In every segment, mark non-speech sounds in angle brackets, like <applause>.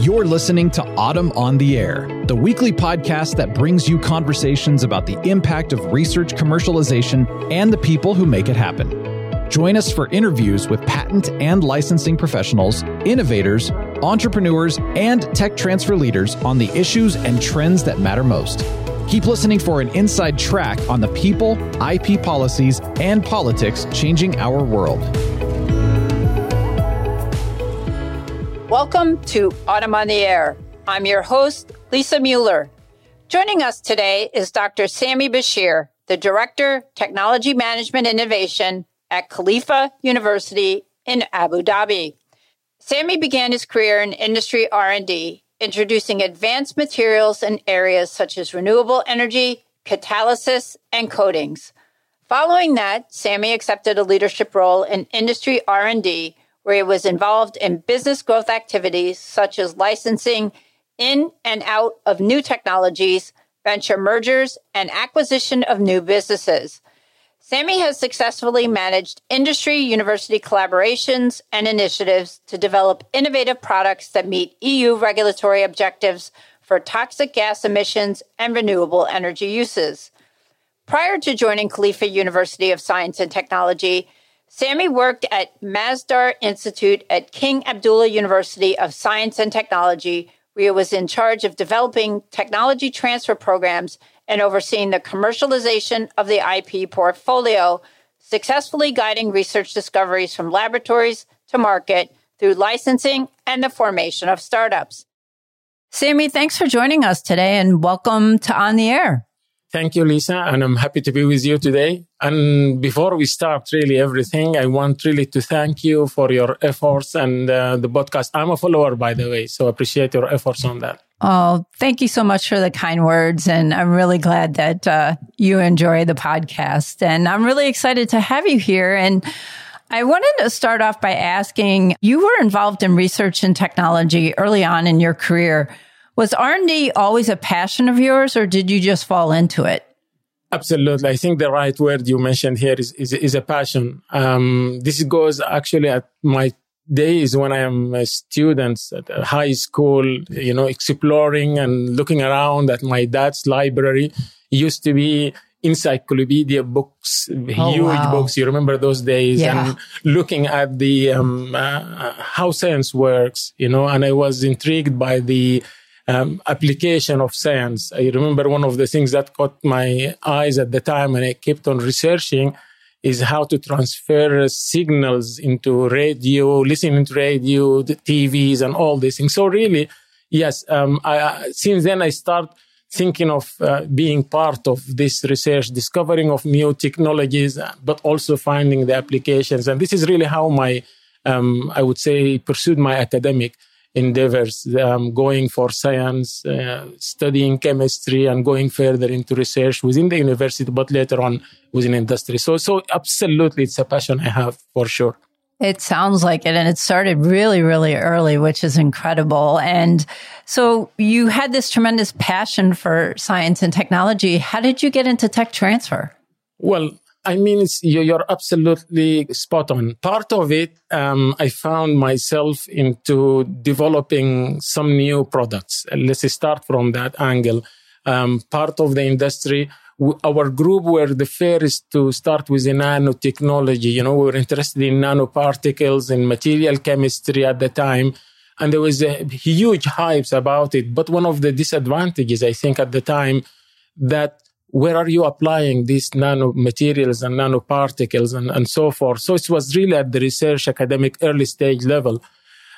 You're listening to AUTM on the Air, the weekly podcast that brings you conversations about the impact of research commercialization and the people who make it happen. Join us for interviews with patent and licensing professionals, innovators, entrepreneurs, and tech transfer leaders on the issues and trends that matter most. Keep listening for an inside track on the people, IP policies, and politics changing our world. Welcome to AUTM on the Air. I'm your host, Lisa Mueller. Joining us today is Dr. Sami Bashir, the Director, Technology Management Innovation at Khalifa University in Abu Dhabi. Sami began his career in industry R&D, introducing advanced materials in areas such as renewable energy, catalysis, and coatings. Following that, Sami accepted a leadership role in industry R&D where he was involved in business growth activities such as licensing in and out of new technologies, venture mergers, and acquisition of new businesses. Sami has successfully managed industry university collaborations and initiatives to develop innovative products that meet EU regulatory objectives for toxic gas emissions and renewable energy uses. Prior to joining Khalifa University of Science and Technology, Sami worked at Masdar Institute at King Abdullah University of Science and Technology, where he was in charge of developing technology transfer programs and overseeing the commercialization of the IP portfolio, successfully guiding research discoveries from laboratories to market through licensing and the formation of startups. Sammy, thanks for joining us today and welcome to On the Air. Thank you, Lisa, and I'm happy to be with you today. And before we start really everything, I want really to thank you for your efforts and uh, the podcast. I'm a follower, by the way, so appreciate your efforts on that. Oh, thank you so much for the kind words. And I'm really glad that uh, you enjoy the podcast. And I'm really excited to have you here. And I wanted to start off by asking you were involved in research and technology early on in your career. Was R&D always a passion of yours or did you just fall into it? Absolutely. I think the right word you mentioned here is, is, is a passion. Um, this goes actually at my days when I am a student at high school, you know, exploring and looking around at my dad's library. It used to be encyclopedia books, oh, huge wow. books. You remember those days yeah. and looking at the, um, uh, how science works, you know, and I was intrigued by the, um, application of science. I remember one of the things that caught my eyes at the time and I kept on researching is how to transfer signals into radio, listening to radio, TVs, and all these things. So really, yes, um, I, since then I start thinking of uh, being part of this research, discovering of new technologies, but also finding the applications. And this is really how my, um, I would say, pursued my academic endeavors, um, going for science, uh, studying chemistry, and going further into research within the university, but later on within industry. So, so absolutely, it's a passion I have for sure. It sounds like it. And it started really, really early, which is incredible. And so you had this tremendous passion for science and technology. How did you get into tech transfer? Well, I mean, you're absolutely spot on. Part of it, um, I found myself into developing some new products. Let's start from that angle. Um, part of the industry, our group were the first to start with the nanotechnology. You know, we were interested in nanoparticles and material chemistry at the time. And there was a huge hype about it. But one of the disadvantages, I think, at the time that where are you applying these nanomaterials and nanoparticles and, and so forth? So it was really at the research academic early stage level.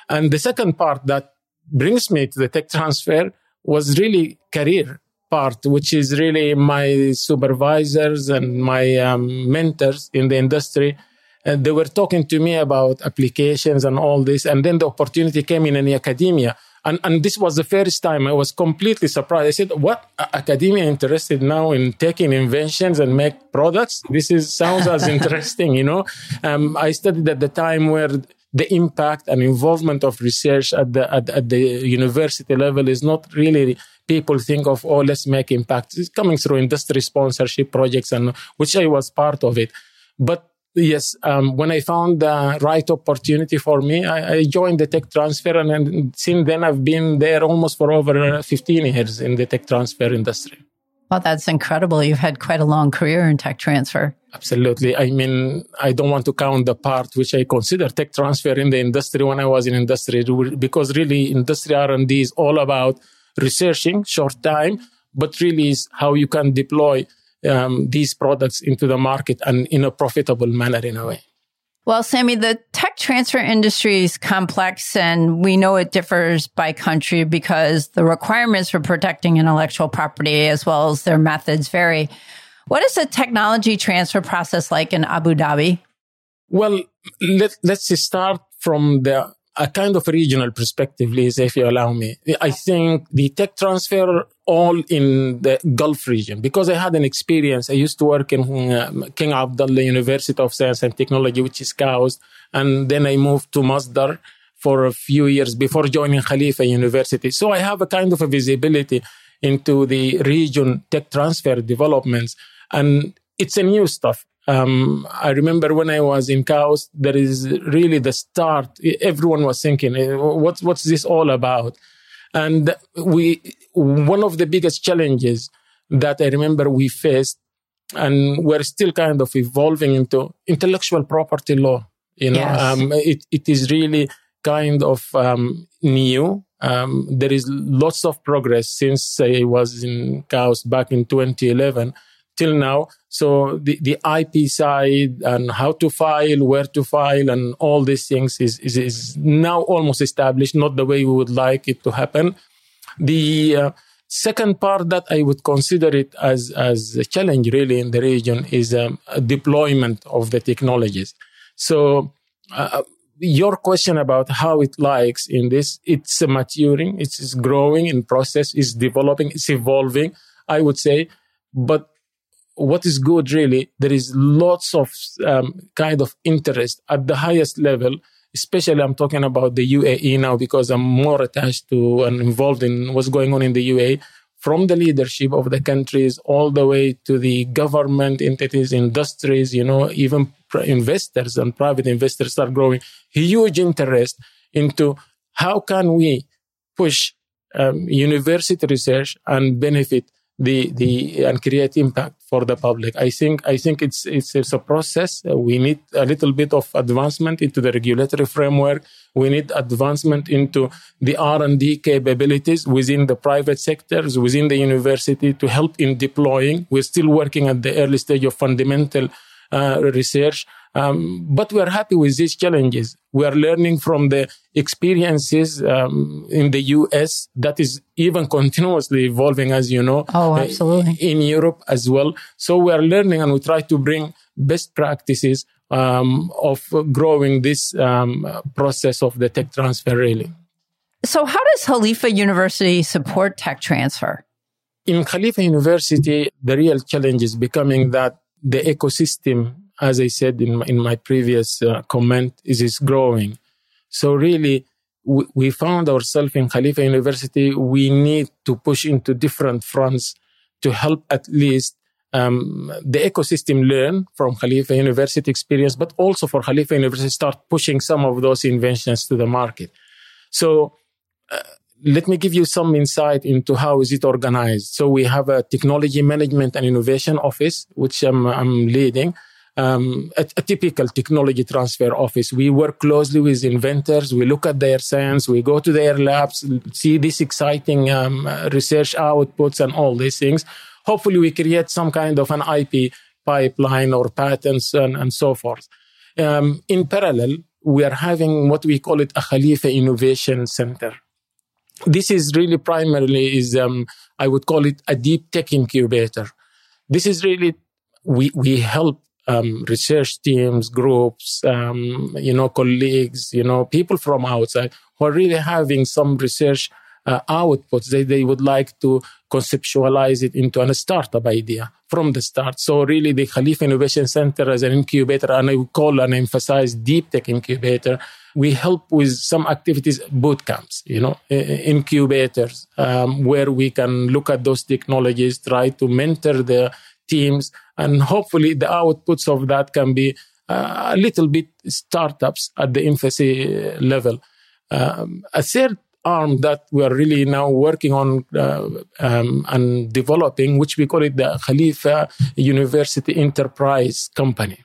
And the second part that brings me to the tech transfer was really career part, which is really my supervisors and my um, mentors in the industry. And they were talking to me about applications and all this. And then the opportunity came in in academia and, and this was the first time I was completely surprised. I said, what? Academia interested now in taking inventions and make products? This is, sounds as <laughs> interesting, you know? Um, I studied at the time where the impact and involvement of research at the, at, at the university level is not really people think of, oh, let's make impact. It's coming through industry sponsorship projects and which I was part of it. But Yes, um, when I found the right opportunity for me, I, I joined the tech transfer, and, and since then I've been there almost for over 15 years in the tech transfer industry. Well, that's incredible. You've had quite a long career in tech transfer. Absolutely. I mean, I don't want to count the part which I consider tech transfer in the industry when I was in industry, because really industry R&D is all about researching short time, but really is how you can deploy um, these products into the market and in a profitable manner in a way. Well, Sammy, the tech transfer industry is complex and we know it differs by country because the requirements for protecting intellectual property as well as their methods vary. What is the technology transfer process like in Abu Dhabi? Well, let, let's start from the a kind of regional perspective, Lisa, if you allow me. I think the tech transfer all in the Gulf region because I had an experience. I used to work in uh, King Abdullah University of Science and Technology, which is KAUST. And then I moved to Masdar for a few years before joining Khalifa University. So I have a kind of a visibility into the region tech transfer developments. And it's a new stuff. Um, I remember when I was in KAUST, there is really the start. Everyone was thinking, eh, what's, what's this all about? And we, one of the biggest challenges that I remember we faced, and we're still kind of evolving into intellectual property law. You know, yes. um, it, it is really kind of um, new. Um, there is lots of progress since I was in KAUST back in 2011 till now. So the, the IP side and how to file, where to file, and all these things is, is, is now almost established, not the way we would like it to happen. The uh, second part that I would consider it as, as a challenge really in the region is um, deployment of the technologies. So uh, your question about how it likes in this, it's maturing, it's growing in process, it's developing, it's evolving, I would say. But what is good really there is lots of um, kind of interest at the highest level. Especially i'm talking about the uae now because i'm more attached to and involved in what's going on in the uae from the leadership of the countries all the way to the government entities industries you know even investors and private investors are growing. Huge interest into how can we push um, university research and benefit the the and create impact for the public. I think I think it's it's, it's a process. We need a little bit of advancement into the regulatory framework. We need advancement into the R and D capabilities within the private sectors, within the university to help in deploying. We're still working at the early stage of fundamental uh, research um, but we are happy with these challenges. We are learning from the experiences um, in the US that is even continuously evolving, as you know. Oh, uh, absolutely. in Europe as well. So we are learning and we try to bring best practices um, of growing this um, process of the tech transfer, really. So, how does Khalifa University support tech transfer? In Khalifa University, the real challenge is becoming that the ecosystem as I said in my, in my previous uh, comment, is is growing. So really, we, we found ourselves in Khalifa University. We need to push into different fronts to help at least um, the ecosystem learn from Khalifa University experience, but also for Khalifa University start pushing some of those inventions to the market. So. Uh, let me give you some insight into how is it organized. So we have a technology management and innovation office, which I'm, I'm leading um, a, a, typical technology transfer office. We work closely with inventors. We look at their science. We go to their labs, see these exciting um, research outputs and all these things. Hopefully, we create some kind of an IP pipeline or patents and, and so forth. Um, in parallel, we are having what we call it a Khalifa Innovation Center. This is really primarily is um, I would call it a deep tech incubator. This is really we we help um, research teams, groups, um, you know, colleagues, you know, people from outside who are really having some research uh, outputs. They, they would like to conceptualize it into a startup idea from the start. So really the Khalifa Innovation Center as an incubator, and I would call and emphasize deep tech incubator. We help with some activities, boot camps, you know, incubators, um, where we can look at those technologies, try to mentor the teams, and hopefully the outputs of that can be uh, a little bit startups at the infancy level. Um, a third arm that we are really now working on uh, um, and developing, which we call it the Khalifa University Enterprise Company.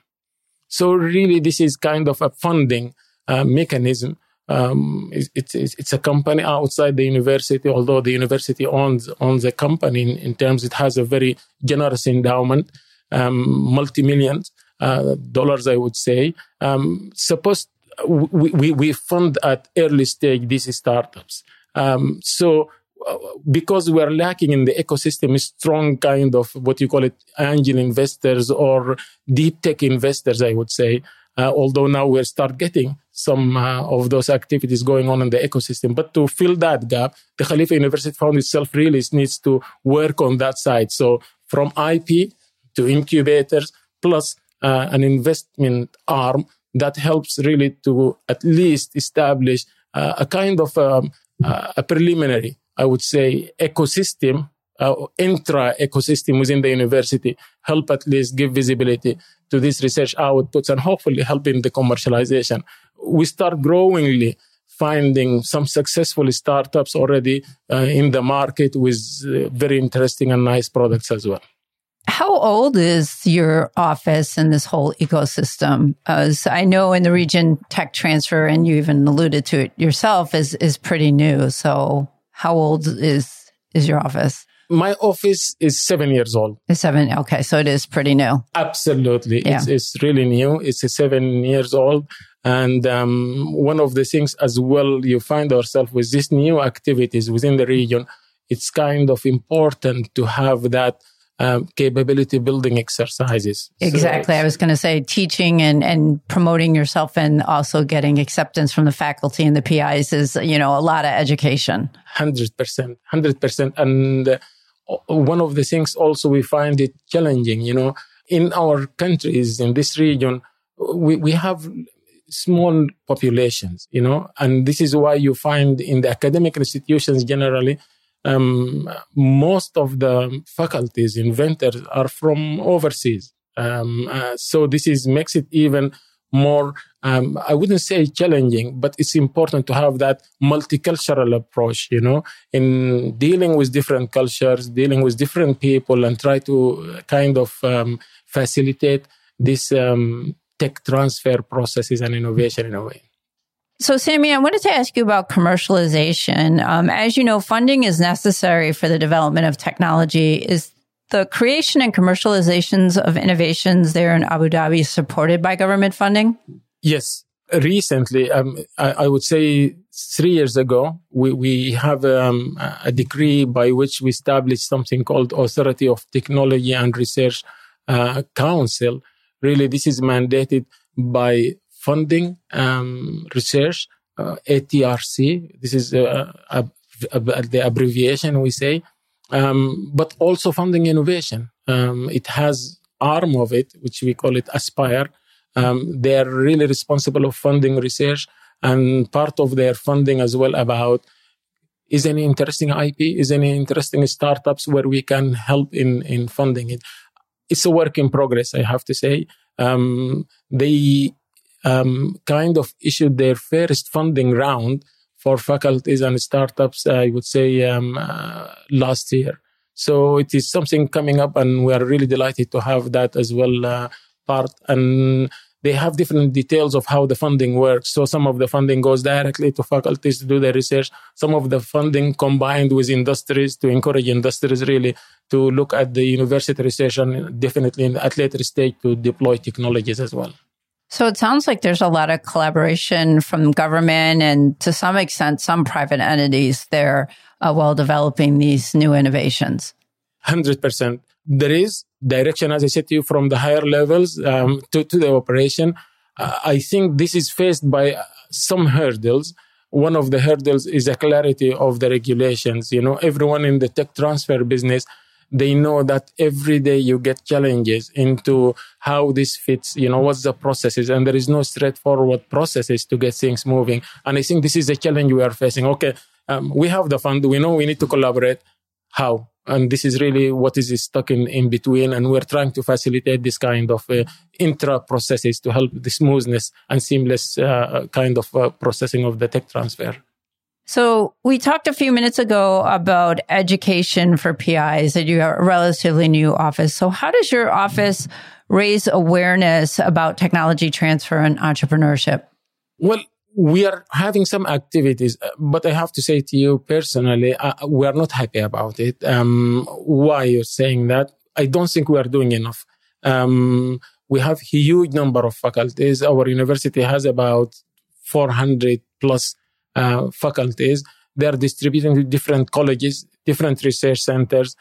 So really, this is kind of a funding uh, mechanism. Um, it's, it's, it's, a company outside the university, although the university owns owns a company in, in terms it has a very generous endowment, um, multi millions uh, dollars, I would say. Um, suppose we, we, we fund at early stage these startups. Um, so uh, because we are lacking in the ecosystem a strong kind of what you call it angel investors or deep tech investors, I would say. Uh, although now we start getting some uh, of those activities going on in the ecosystem. But to fill that gap, the Khalifa University Fund itself really needs to work on that side. So from IP to incubators plus uh, an investment arm that helps really to at least establish uh, a kind of um, uh, a preliminary, I would say, ecosystem, uh, intra ecosystem within the university, help at least give visibility to these research outputs and hopefully help in the commercialization. We start growingly finding some successful startups already uh, in the market with uh, very interesting and nice products as well. How old is your office and this whole ecosystem? As I know in the region, tech transfer, and you even alluded to it yourself, is is pretty new. So, how old is is your office? My office is seven years old. It's seven. Okay, so it is pretty new. Absolutely, yeah. it's, it's really new. It's seven years old, and um, one of the things as well you find ourselves with these new activities within the region. It's kind of important to have that um, capability building exercises. Exactly. So I was going to say teaching and, and promoting yourself and also getting acceptance from the faculty and the PIs is, you know, a lot of education. 100%. 100%. And uh, one of the things also we find it challenging, you know, in our countries, in this region, we, we have small populations, you know, and this is why you find in the academic institutions generally, um, most of the faculties, inventors are from overseas. Um, uh, so this is makes it even more, um, I wouldn't say challenging, but it's important to have that multicultural approach, you know, in dealing with different cultures, dealing with different people and try to kind of um, facilitate this um, tech transfer processes and innovation in a way. So, Sammy, I wanted to ask you about commercialization. Um, as you know, funding is necessary for the development of technology. Is the creation and commercializations of innovations there in Abu Dhabi supported by government funding? Yes. Recently, um, I, I, would say three years ago, we, we have um, a decree by which we established something called Authority of Technology and Research uh, Council. Really, this is mandated by funding um, research, uh, ATRC. This is uh, a, a, the abbreviation we say, um, but also funding innovation. Um, it has arm of it, which we call it Aspire. Um, they are really responsible of funding research and part of their funding as well about is any interesting IP, is any interesting startups where we can help in, in funding it. It's a work in progress, I have to say. Um, they um, kind of issued their first funding round for faculties and startups, I would say, um, uh, last year. So it is something coming up, and we are really delighted to have that as well uh, part. And they have different details of how the funding works. So some of the funding goes directly to faculties to do their research. Some of the funding combined with industries to encourage industries really to look at the university research and definitely in at later stage to deploy technologies as well. So it sounds like there's a lot of collaboration from government and to some extent, some private entities there uh, while developing these new innovations. 100%. There is direction, as I said to you, from the higher levels um, to, to the operation. Uh, I think this is faced by some hurdles. One of the hurdles is the clarity of the regulations. You know, everyone in the tech transfer business they know that every day you get challenges into how this fits, you know, what's the processes, and there is no straightforward processes to get things moving. And I think this is a challenge we are facing. Okay, um, we have the fund, we know we need to collaborate. How? And this is really what is stuck in, in between. And we're trying to facilitate this kind of uh, intra processes to help the smoothness and seamless uh, kind of uh, processing of the tech transfer. So we talked a few minutes ago about education for PIs that you are a relatively new office. So how does your office raise awareness about technology transfer and entrepreneurship? Well, we are having some activities, uh, but I have to say to you personally, uh, we are not happy about it. Um, why you're saying that? I don't think we are doing enough. Um, we have huge number of faculties. Our university has about 400 plus uh, faculties. They are distributed to different colleges, different research centers.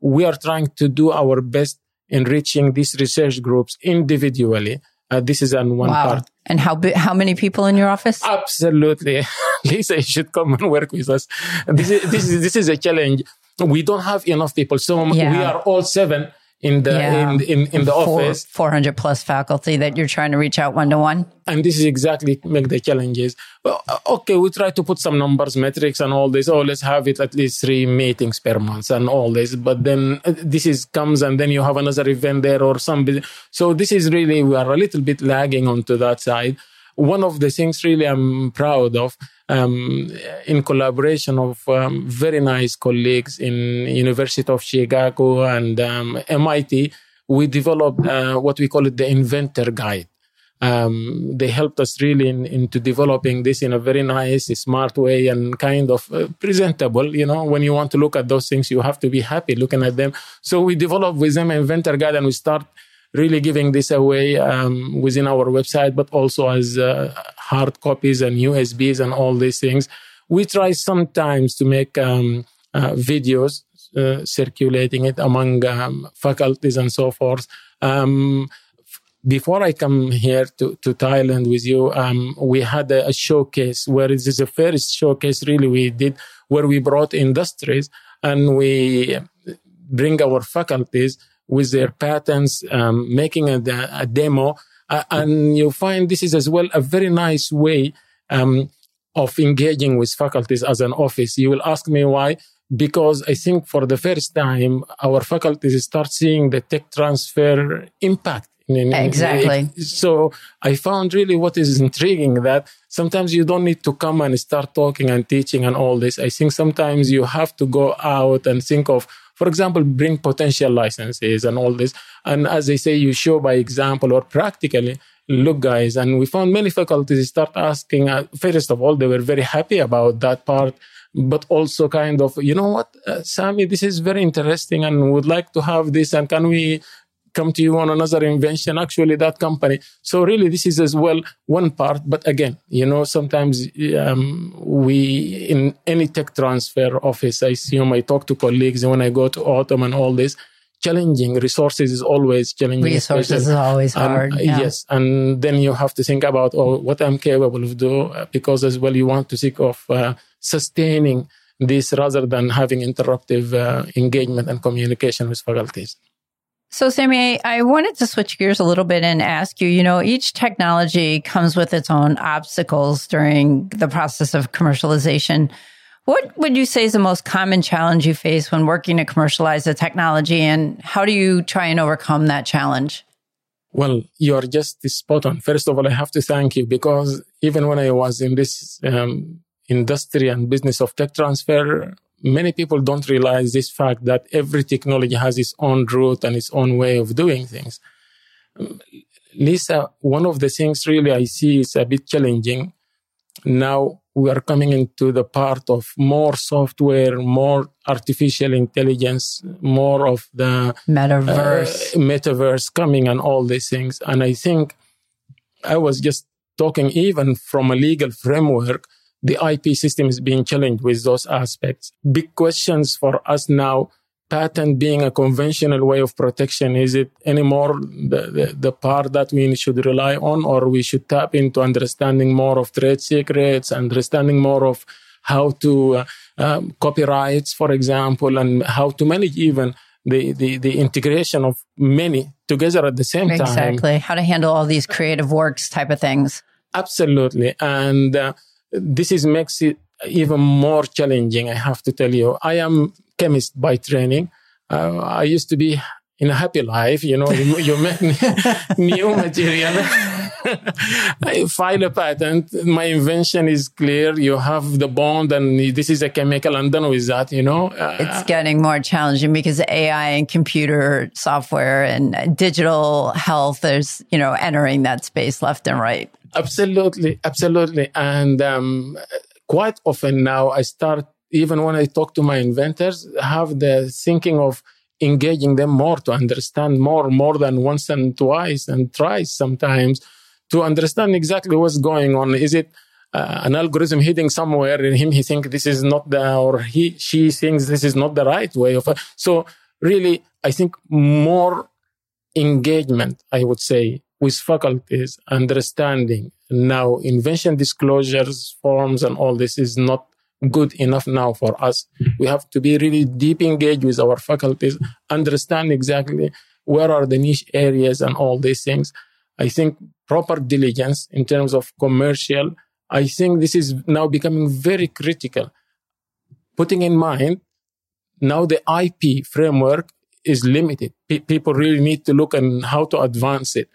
We are trying to do our best in reaching these research groups individually. Uh, this is on one wow. part. And how bi- how many people in your office? Absolutely, <laughs> Lisa, you should come and work with us. This is this is this is a challenge. We don't have enough people, so yeah. we are all seven in the yeah. in, in, in the Four, office. 400 plus faculty that you're trying to reach out one to one and this is exactly make the challenges. Well uh, okay we try to put some numbers metrics and all this. Oh let's have it at least three meetings per month and all this. But then uh, this is comes and then you have another event there or something so this is really we are a little bit lagging onto that side one of the things really i'm proud of um, in collaboration of um, very nice colleagues in University of Chicago and um, MIT, we developed uh, what we call it the inventor guide. Um, they helped us really in, into developing this in a very nice, smart way and kind of uh, presentable. You know, when you want to look at those things, you have to be happy looking at them. So we developed with them inventor guide and we start really giving this away um, within our website, but also as uh, hard copies and USBs and all these things. We try sometimes to make um, uh, videos uh, circulating it among um, faculties and so forth. Um, before I come here to, to Thailand with you, um, we had a, a, showcase where it is the first showcase really we did where we brought industries and we bring our faculties with their patents, um, making a, a demo. Uh, and you find this is as well a very nice way um, of engaging with faculties as an office. You will ask me why. Because I think for the first time, our faculties start seeing the tech transfer impact exactly. So I found really what is intriguing that sometimes you don't need to come and start talking and teaching and all this. I think sometimes you have to go out and think of for example, bring potential licenses and all this. And as they say, you show by example or practically. Look, guys, and we found many faculties start asking. Uh, first of all, they were very happy about that part, but also kind of, you know what, uh, Sammy, this is very interesting, and would like to have this, and can we come to you on another invention, actually that company. So really, this is as well one part. But again, you know, sometimes um, we in any tech transfer office, I assume I talk to colleagues and when I go to AUTM and all this. Challenging resources is always challenging. Resources is always hard. yeah. Yes, and then you have to think about oh, what I'm capable of do uh, because as well you want to think of uh, sustaining this rather than having interruptive uh, engagement and communication with faculties. So, Sammy, I wanted to switch gears a little bit and ask you, you know, each technology comes with its own obstacles during the process of commercialization. What would you say is the most common challenge you face when working to commercialize a technology and how do you try and overcome that challenge? Well, you're just spot on. First of all, I have to thank you because even when I was in this um, industry and business of tech transfer, many people don't realize this fact that every technology has its own route and its own way of doing things. Lisa, one of the things really I see is a bit challenging. Now we are coming into the part of more software, more artificial intelligence, more of the metaverse, uh, metaverse coming and all these things. And I think I was just talking even from a legal framework the IP system is being challenged with those aspects. Big questions for us now. Patent being a conventional way of protection, is it anymore the, the, the part that we should rely on, or we should tap into understanding more of trade secrets, understanding more of how to uh, um, copyrights, for example, and how to manage even the, the, the integration of many together at the same exactly. time. Exactly. How to handle all these creative works type of things. Absolutely. And uh, this is makes it even more challenging. I have to tell you, I am chemist by training. Uh, I used to be in a happy life, you know, you, you make <laughs> new material. <laughs> I file a patent. My invention is clear. You have the bond and this is a chemical and done with that, you know. Uh, it's getting more challenging because AI and computer software and digital health is, you know, entering that space left and right. Absolutely. Absolutely. And um, quite often now I start, even when I talk to my inventors, have the thinking of, engaging them more to understand more, more than once and twice and thrice sometimes to understand exactly what's going on. Is it uh, an algorithm hidden somewhere in him? He thinks this is not the, or he, she thinks this is not the right way of. So really, I think more engagement, I would say, with faculties, understanding now invention disclosures forms and all this is not good enough now for us. We have to be really deep engaged with our faculties, understand exactly where are the niche areas and all these things. I think proper diligence in terms of commercial, I think this is now becoming very critical. Putting in mind, now the IP framework is limited. P- people really need to look and how to advance it.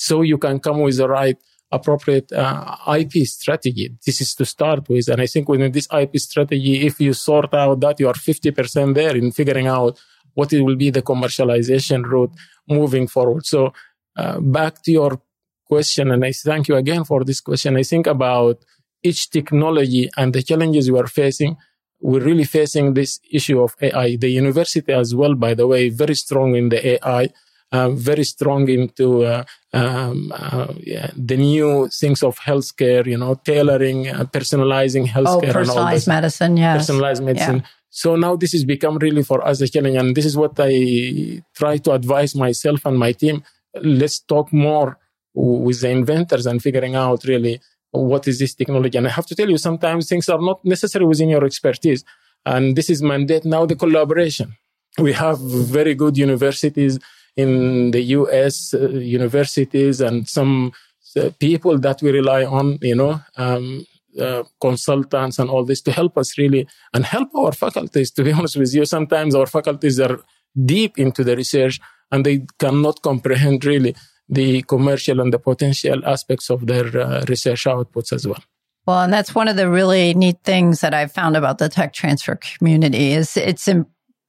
So you can come with the right appropriate uh, IP strategy. This is to start with. And I think within this IP strategy, if you sort out that, you are 50% there in figuring out what it will be the commercialization route moving forward. So uh, back to your question, and I thank you again for this question. I think about each technology and the challenges we are facing. We're really facing this issue of AI. The university as well, by the way, very strong in the AI very strong into uh, um, uh, yeah, the new things of healthcare, you know, tailoring, uh, personalizing healthcare. Oh, personalized medicine, yes. Personalized medicine. Yeah. So now this has become really for us a challenge. And this is what I try to advise myself and my team. Let's talk more with the inventors and figuring out really what is this technology. And I have to tell you, sometimes things are not necessary within your expertise. And this is mandate now the collaboration. We have very good universities in the US uh, universities and some uh, people that we rely on, you know, um, uh, consultants and all this to help us really and help our faculties. To be <laughs> honest with you, sometimes our faculties are deep into the research and they cannot comprehend really the commercial and the potential aspects of their uh, research outputs as well. Well, and that's one of the really neat things that I've found about the tech transfer community is it's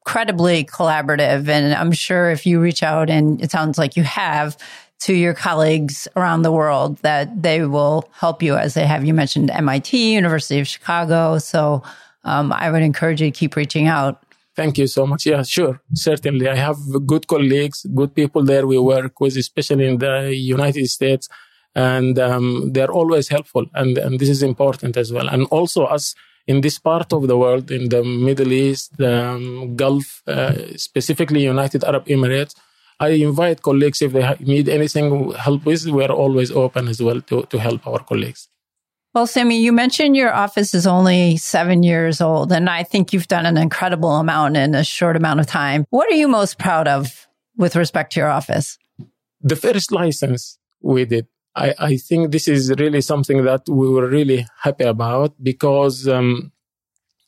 incredibly collaborative. And I'm sure if you reach out, and it sounds like you have, to your colleagues around the world, that they will help you, as they have. You mentioned MIT, University of Chicago. So um, I would encourage you to keep reaching out. Thank you so much. Yeah, sure. Certainly. I have good colleagues, good people there we work with, especially in the United States. And um, they're always helpful. And, and this is important as well. And also, us in this part of the world, in the Middle East, the um, Gulf, uh, specifically United Arab Emirates, I invite colleagues if they need anything help with, we're always open as well to, to help our colleagues. Well, Sammy, you mentioned your office is only seven years old, and I think you've done an incredible amount in a short amount of time. What are you most proud of with respect to your office? The first license we did I, I think this is really something that we were really happy about because um,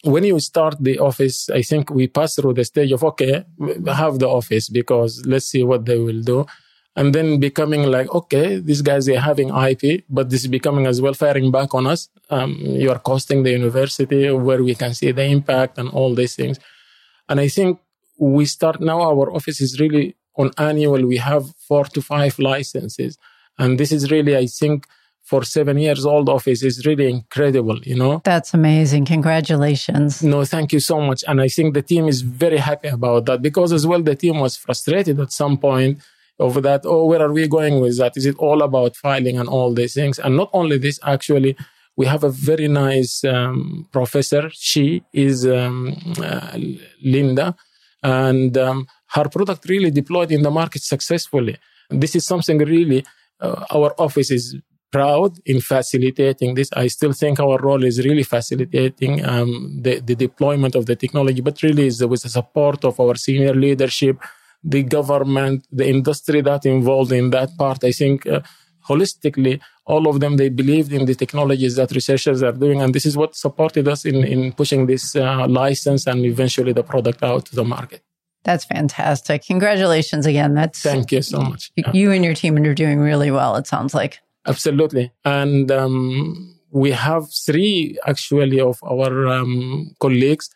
when you start the office, I think we pass through the stage of, okay, have the office because let's see what they will do. And then becoming like, okay, these guys are having IP, but this is becoming as well firing back on us. Um, you are costing the university where we can see the impact and all these things. And I think we start now, our office is really on annual. We have four to five licenses. And this is really, I think, for seven years old office is really incredible, you know? That's amazing. Congratulations. No, thank you so much. And I think the team is very happy about that because as well, the team was frustrated at some point over that. Oh, where are we going with that? Is it all about filing and all these things? And not only this, actually, we have a very nice um, professor. She is um, uh, Linda, and um, her product really deployed in the market successfully. This is something really uh, our office is proud in facilitating this. I still think our role is really facilitating um, the, the deployment of the technology, but really is with the support of our senior leadership, the government, the industry that involved in that part. I think uh, holistically, all of them, they believed in the technologies that researchers are doing. And this is what supported us in, in pushing this uh, license and eventually the product out to the market. That's fantastic. Congratulations again. That's thank you so much. You, you and your team are doing really well. It sounds like absolutely. And um, we have three actually of our um, colleagues.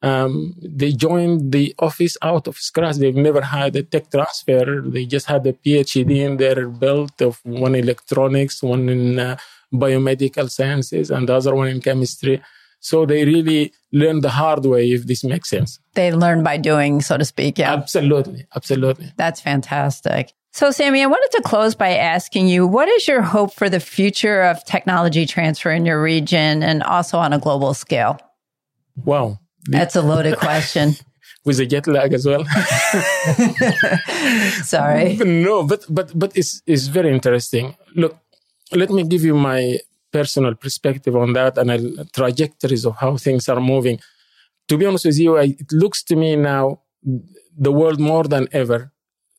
Um, they joined the office out of scratch. They've never had a tech transfer. They just had a PhD in their belt of one in electronics, one in uh, biomedical sciences, and the other one in chemistry. So they really learn the hard way, if this makes sense. They learn by doing, so to speak. Yeah. Absolutely. Absolutely. That's fantastic. So, Sammy, I wanted to close by asking you what is your hope for the future of technology transfer in your region and also on a global scale? Wow. That's a loaded question. <laughs> With a jet lag as well. <laughs> Sorry. <laughs> No, but but but it's it's very interesting. Look, let me give you my personal perspective on that and uh, trajectories of how things are moving. To be honest with you, I, it looks to me now the world more than ever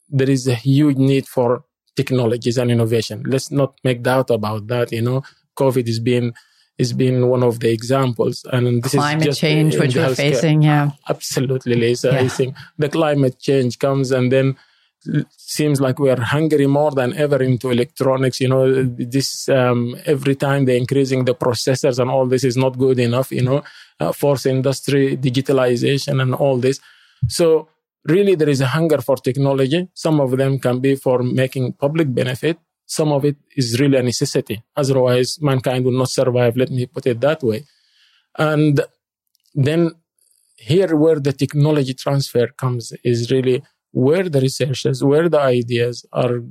there is a huge need for technologies and innovation. Let's not make doubt about that. You know, COVID has been has been one of the examples, and this climate is change which we're facing. Yeah, absolutely, Lisa. Yeah. I think the climate change comes, and then seems like we are hungry more than ever into electronics. You know, this um, every time they're increasing the processors and all this is not good enough. You know, uh, force industry digitalization and all this. So really, there is a hunger for technology. Some of them can be for making public benefit. Some of it is really a necessity. Otherwise, mankind will not survive. Let me put it that way. And then here, where the technology transfer comes, is really where the researches, where the ideas are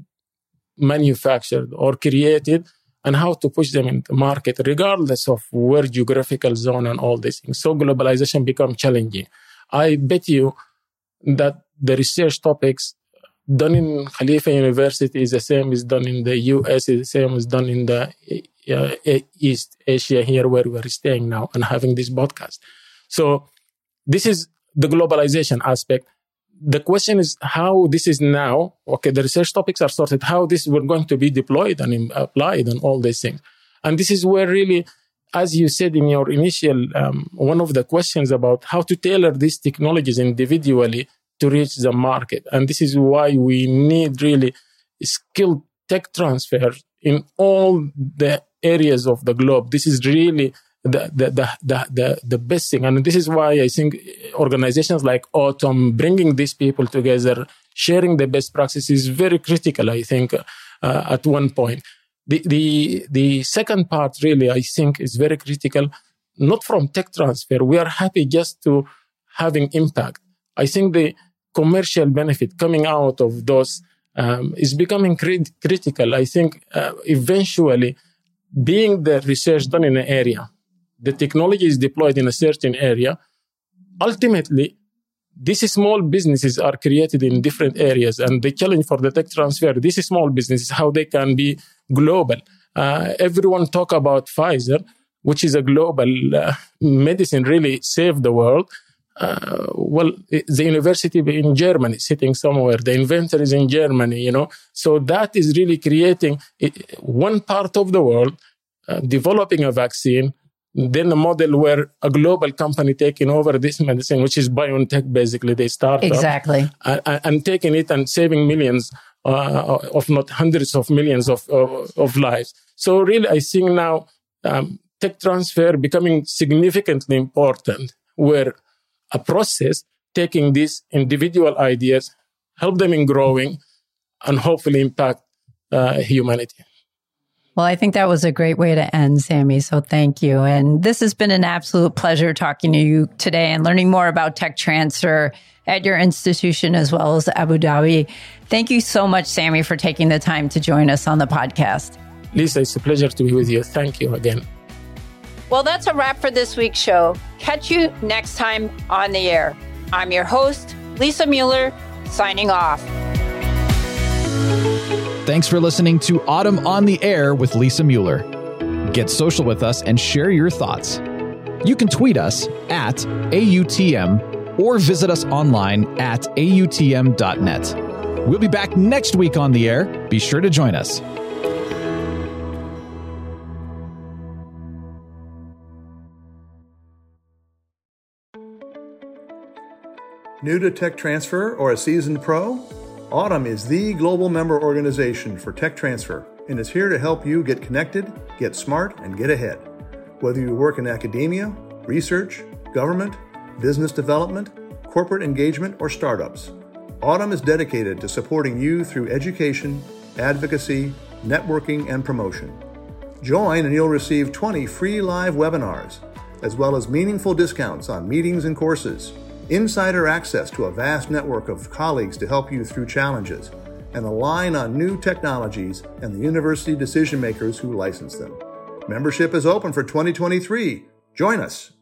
manufactured or created, and how to push them in the market, regardless of where geographical zone and all these things. So globalization become challenging. I bet you that the research topics done in Khalifa University is the same as done in the US, is the same as done in the uh, East Asia here where we're staying now and having this podcast. So this is the globalization aspect the question is how this is now okay the research topics are sorted how this were going to be deployed and applied and all these things. And this is where really as you said in your initial um, one of the questions about how to tailor these technologies individually to reach the market. And this is why we need really skilled tech transfer in all the areas of the globe. This is really the, the, the, the, the, best thing. And this is why I think organizations like AUTM, bringing these people together, sharing the best practices is very critical, I think, uh, at one point. The, the, the second part really, I think is very critical, not from tech transfer. We are happy just to having impact. I think the commercial benefit coming out of those um, is becoming crit- critical. I think uh, eventually being the research done in an area, the technology is deployed in a certain area, ultimately, these small businesses are created in different areas. And the challenge for the tech transfer, these small businesses, how they can be global. Uh, everyone talk about Pfizer, which is a global uh, medicine, really saved the world. Uh, well, the university in Germany, sitting somewhere, the inventor is in Germany, you know. So that is really creating one part of the world, uh, developing a vaccine, then a model where a global company taking over this medicine, which is BioNTech, basically they start exactly and, and, taking it and saving millions, uh, of not hundreds of millions of, of, of lives. So really, I think now um, tech transfer becoming significantly important, where a process taking these individual ideas, help them in growing, and hopefully impact uh, humanity. Well, I think that was a great way to end, Sammy. So thank you. And this has been an absolute pleasure talking to you today and learning more about tech transfer at your institution as well as Abu Dhabi. Thank you so much, Sammy, for taking the time to join us on the podcast. Lisa, it's a pleasure to be with you. Thank you again. Well, that's a wrap for this week's show. Catch you next time on the air. I'm your host, Lisa Mueller, signing off. Thanks for listening to AUTM on the Air with Lisa Mueller. Get social with us and share your thoughts. You can tweet us at AUTM or visit us online at AUTM.net. We'll be back next week on the air. Be sure to join us. New to tech transfer or a seasoned pro? AUTM is the global member organization for tech transfer and is here to help you get connected, get smart, and get ahead. Whether you work in academia, research, government, business development, corporate engagement, or startups, AUTM is dedicated to supporting you through education, advocacy, networking, and promotion. Join and you'll receive 20 free live webinars, as well as meaningful discounts on meetings and courses, insider access to a vast network of colleagues to help you through challenges, and align on new technologies and the university decision makers who license them. Membership is open for 2023. Join us